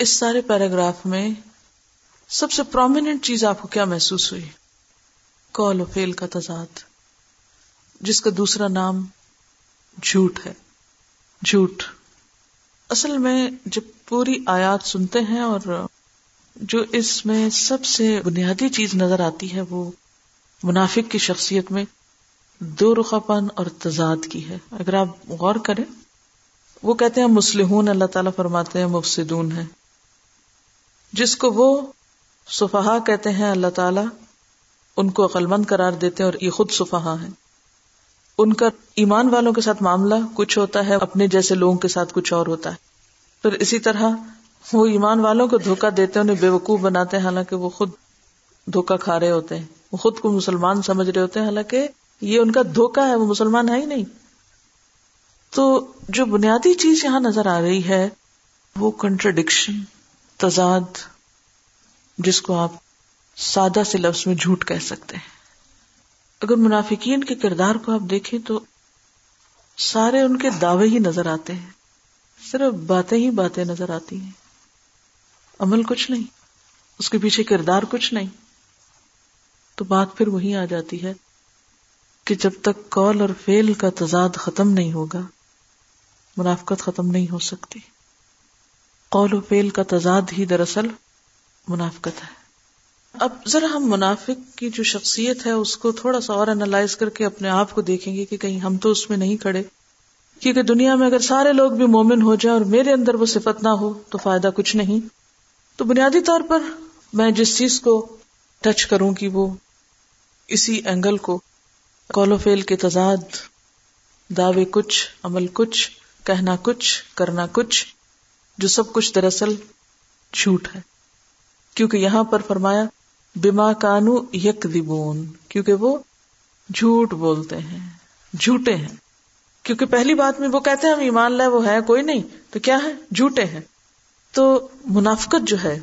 اس سارے پیراگراف میں سب سے پرومیننٹ چیز آپ کو کیا محسوس ہوئی؟ کال و فیل کا تضاد، جس کا دوسرا نام جھوٹ ہے۔ جھوٹ۔ اصل میں جب پوری آیات سنتے ہیں اور جو اس میں سب سے بنیادی چیز نظر آتی ہے، وہ منافق کی شخصیت میں دو رخا پن اور تضاد کی ہے۔ اگر آپ غور کریں، وہ کہتے ہیں مسلحون اللہ تعالیٰ فرماتے ہیں مفسدون ہیں۔ جس کو وہ صفحا کہتے ہیں اللہ تعالی، ان کو عقلمند قرار دیتے ہیں اور یہ خود صفحا ہے ان کا ایمان والوں کے ساتھ معاملہ کچھ ہوتا ہے، اپنے جیسے لوگوں کے ساتھ کچھ اور ہوتا ہے۔ پھر اسی طرح وہ ایمان والوں کو دھوکا دیتے ہیں، انہیں بے وقوف بناتے ہیں، حالانکہ وہ خود دھوکا کھا رہے ہوتے ہیں۔ وہ خود کو مسلمان سمجھ رہے ہوتے ہیں، حالانکہ یہ ان کا دھوکا ہے، وہ مسلمان ہے ہی نہیں۔ تو جو بنیادی چیز یہاں نظر آ رہی ہے، وہ کنٹرڈکشن تضاد جس کو آپ سادہ سے لفظ میں جھوٹ کہہ سکتے ہیں۔ اگر منافقین کے کردار کو آپ دیکھیں تو سارے ان کے دعوے ہی نظر آتے ہیں۔ صرف باتیں ہی باتیں نظر آتی ہیں۔ عمل کچھ نہیں۔ اس کے پیچھے کردار کچھ نہیں۔ تو بات پھر وہی آ جاتی ہے کہ جب تک کال اور فیل کا تضاد ختم نہیں ہوگا، منافقت ختم نہیں ہو سکتی۔ قول و فیل کا تضاد ہی دراصل منافقت ہے۔ اب ذرا ہم منافق کی جو شخصیت ہے، اس کو تھوڑا سا اور انالائز کر کے اپنے آپ کو دیکھیں گے کہ کہیں ہم تو اس میں نہیں کھڑے۔ کیونکہ دنیا میں اگر سارے لوگ بھی مومن ہو جائیں اور میرے اندر وہ صفت نہ ہو، تو فائدہ کچھ نہیں۔ تو بنیادی طور پر میں جس چیز کو ٹچ کروں گی، وہ اسی اینگل کو کولو فیل کے تضاد، دعوے کچھ، عمل کچھ، کہنا کچھ، کرنا کچھ جو سب کچھ دراصل جھوٹ ہے۔ کیونکہ یہاں پر فرمایا بیما کانو یک دبون کیونکہ وہ جھوٹ بولتے ہیں، جھوٹے ہیں۔ کیونکہ پہلی بات میں وہ کہتے ہیں، ہم ایمان لائے، وہ ہے، کوئی نہیں۔ تو کیا ہے؟ جھوٹے ہیں۔ تو منافقت جو ہے،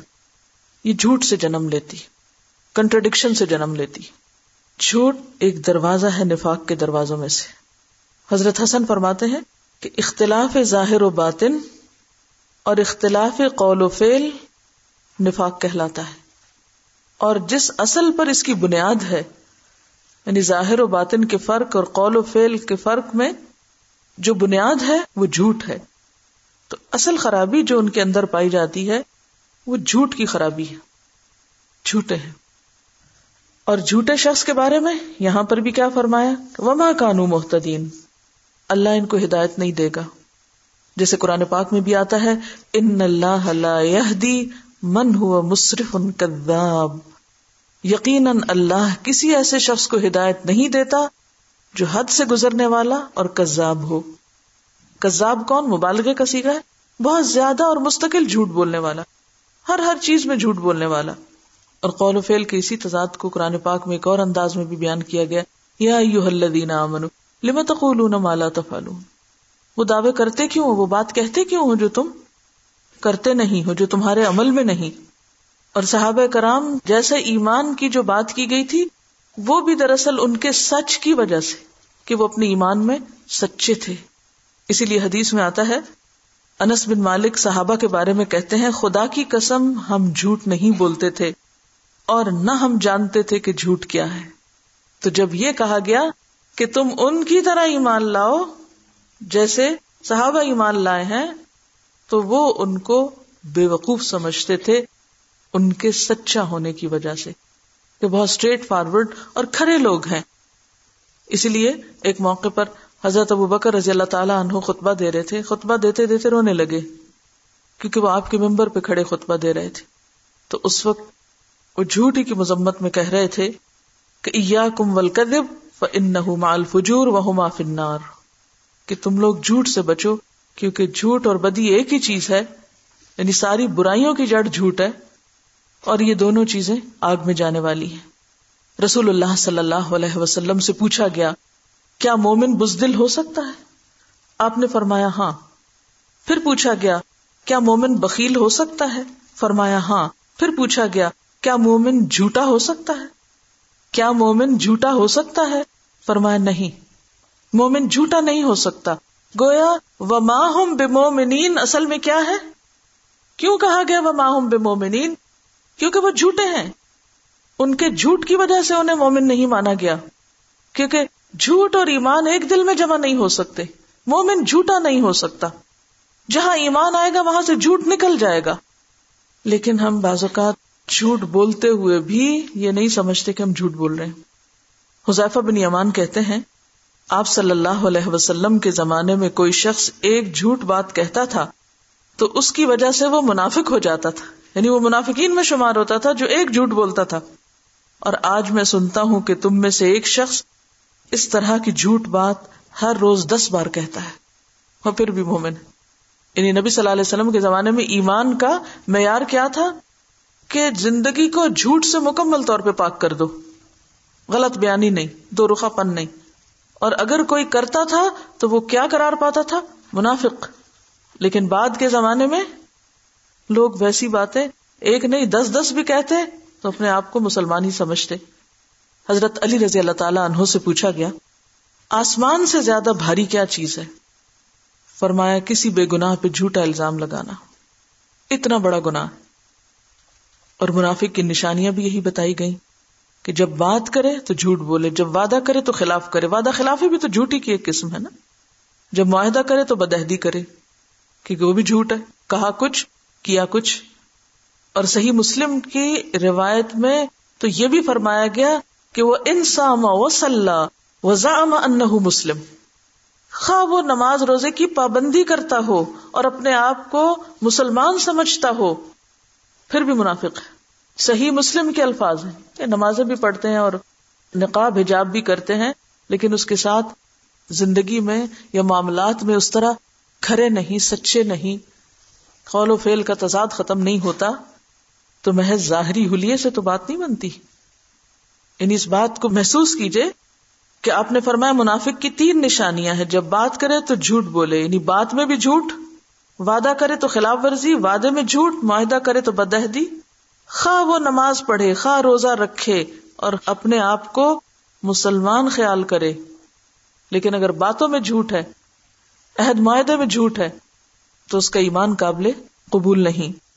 یہ جھوٹ سے جنم لیتی، کنٹرڈکشن سے جنم لیتی۔ جھوٹ ایک دروازہ ہے نفاق کے دروازوں میں سے۔ حضرت حسن فرماتے ہیں کہ اختلاف ظاہر و باطن اور اختلاف قول و فیل نفاق کہلاتا ہے۔ اور جس اصل پر اس کی بنیاد ہے یعنی ظاہر و باطن کے فرق اور قول و فیل کے فرق میں جو بنیاد ہے، وہ جھوٹ ہے۔ تو اصل خرابی جو ان کے اندر پائی جاتی ہے، وہ جھوٹ کی خرابی ہے۔ جھوٹے ہیں۔ اور جھوٹے شخص کے بارے میں یہاں پر بھی کیا فرمایا؟ وما کانو محتدین اللہ ان کو ہدایت نہیں دے گا۔ جیسے قرآن پاک میں بھی آتا ہے، ان اللہ لا یہدی من ہوا مصرف کذاب. یقیناً اللہ کسی ایسے شخص کو ہدایت نہیں دیتا جو حد سے گزرنے والا اور کذاب ہو۔ کذاب کون؟ مبالغے کا سیکھا ہے۔ بہت زیادہ اور مستقل جھوٹ بولنے والا۔ ہر ہر چیز میں جھوٹ بولنے والا۔ اور قول و فیل کے اسی تضاد کو قرآن پاک میں ایک اور انداز میں بھی بیان کیا گیا۔ یا لما تقولون ما لا تفعلون؟ وہ دعوے کرتے کیوں وہ بات کہتے کیوں ہو جو تم کرتے نہیں ہو، جو تمہارے عمل میں نہیں؟ اور صحابہ کرام جیسے ایمان کی جو بات کی گئی تھی، وہ بھی دراصل ان کے سچ کی وجہ سے کہ وہ اپنے ایمان میں سچے تھے۔ اسی لیے حدیث میں آتا ہے، انس بن مالک صحابہ کے بارے میں کہتے ہیں، خدا کی قسم ہم جھوٹ نہیں بولتے تھے اور نہ ہم جانتے تھے کہ جھوٹ کیا ہے۔ تو جب یہ کہا گیا کہ تم ان کی طرح ایمان لاؤ جیسے صحابہ ایمان لائے ہیں، تو وہ ان کو بے وقوف سمجھتے تھے ان کے سچا ہونے کی وجہ سے کہ بہت اسٹریٹ فارورڈ اور کھڑے لوگ ہیں۔ اسی لیے ایک موقع پر حضرت ابو بکر رضی اللہ تعالیٰ عنہ خطبہ دے رہے تھے، خطبہ دیتے دیتے رونے لگے، کیونکہ وہ آپ کے ممبر پہ کھڑے خطبہ دے رہے تھے۔ تو اس وقت وہ جھوٹی کی مذمت میں کہہ رہے تھے کہ کم ولکدب ان مال فجور و فنار کہ تم لوگ جھوٹ سے بچو، کیونکہ جھوٹ اور بدی ایک ہی چیز ہے یعنی ساری برائیوں کی جڑ جھوٹ ہے، اور یہ دونوں چیزیں آگ میں جانے والی ہیں۔ رسول اللہ صلی اللہ علیہ وسلم سے پوچھا گیا، کیا مومن بزدل ہو سکتا ہے؟ آپ نے فرمایا ہاں۔ پھر پوچھا گیا، کیا مومن بکیل ہو سکتا ہے؟ فرمایا ہاں۔ پھر پوچھا گیا، کیا مومن جھوٹا ہو سکتا ہے؟ کیا مومن جھوٹا ہو سکتا ہے؟ فرمایا، نہیں۔ مومن جھوٹا نہیں ہو سکتا۔ گویا و ماہم بے مومنین اصل میں کیا ہے؟ کیوں کہا گیا وہ ماہم بے مومنین کیونکہ وہ جھوٹے ہیں۔ ان کے جھوٹ کی وجہ سے انہیں مومن نہیں مانا گیا۔ کیونکہ جھوٹ اور ایمان ایک دل میں جمع نہیں ہو سکتے۔ مومن جھوٹا نہیں ہو سکتا۔ جہاں ایمان آئے گا، وہاں سے جھوٹ نکل جائے گا۔ لیکن ہم بعض اوقات جھوٹ بولتے ہوئے بھی یہ نہیں سمجھتے کہ ہم جھوٹ بول رہے ہیں۔ حذیفہ بن ایمان کہتے ہیں آپ صلی اللہ علیہ وسلم کے زمانے میں کوئی شخص ایک جھوٹ بات کہتا تھا، تو اس کی وجہ سے وہ منافق ہو جاتا تھا۔ یعنی وہ منافقین میں شمار ہوتا تھا جو ایک جھوٹ بولتا تھا۔ اور آج میں سنتا ہوں کہ تم میں سے ایک شخص اس طرح کی جھوٹ بات ہر روز دس بار کہتا ہے۔ اور پھر بھی مومن۔ یعنی نبی صلی اللہ علیہ وسلم کے زمانے میں ایمان کا معیار کیا تھا؟ کہ زندگی کو جھوٹ سے مکمل طور پہ پاک کر دو۔ غلط بیانی نہیں، دو رخا پن نہیں۔ اور اگر کوئی کرتا تھا تو وہ کیا کرار پاتا تھا؟ منافق. لیکن بعد کے زمانے میں لوگ ویسی باتیں ایک نہیں، دس دس بھی کہتے تو اپنے آپ کو مسلمان ہی سمجھتے۔ حضرت علی رضی اللہ تعالی عنہ سے پوچھا گیا، آسمان سے زیادہ بھاری کیا چیز ہے؟ فرمایا، کسی بے گناہ پہ جھوٹا الزام لگانا۔ اتنا بڑا گناہ۔ اور منافق کی نشانیاں بھی یہی بتائی گئی کہ جب بات کرے تو جھوٹ بولے، جب وعدہ کرے تو خلاف کرے۔ وعدہ خلافی بھی تو جھوٹی کی ایک قسم ہے نا؟ جب معاہدہ کرے تو بدہدی کرے، کیونکہ وہ بھی جھوٹ ہے۔ کہا کچھ، کیا کچھ۔ اور صحیح مسلم کی روایت میں تو یہ بھی فرمایا گیا کہ وہ انسام و صلاح و ان مسلم۔ خواہ وہ نماز روزے کی پابندی کرتا ہو اور اپنے آپ کو مسلمان سمجھتا ہو، پھر بھی منافق ہے۔ صحیح مسلم کے الفاظ ہیں۔ نمازیں بھی پڑھتے ہیں اور نقاب، حجاب بھی کرتے ہیں، لیکن اس کے ساتھ زندگی میں یا معاملات میں اس طرح کھرے نہیں، سچے نہیں، قول و فیل کا تضاد ختم نہیں ہوتا، تو محض ظاہری حلیے سے تو بات نہیں بنتی۔ یعنی اس بات کو محسوس کیجیے کہ آپ نے فرمایا منافق کی تین نشانیاں ہیں۔ جب بات کرے تو جھوٹ بولے یعنی بات میں بھی جھوٹ، وعدہ کرے تو خلاف ورزی، وعدے میں جھوٹ، معاہدہ کرے تو بدہدی خواہ وہ نماز پڑھے، خواہ روزہ رکھے اور اپنے آپ کو مسلمان خیال کرے۔ لیکن اگر باتوں میں جھوٹ ہے، عہد معاہدے میں جھوٹ ہے، تو اس کا ایمان قابل قبول نہیں۔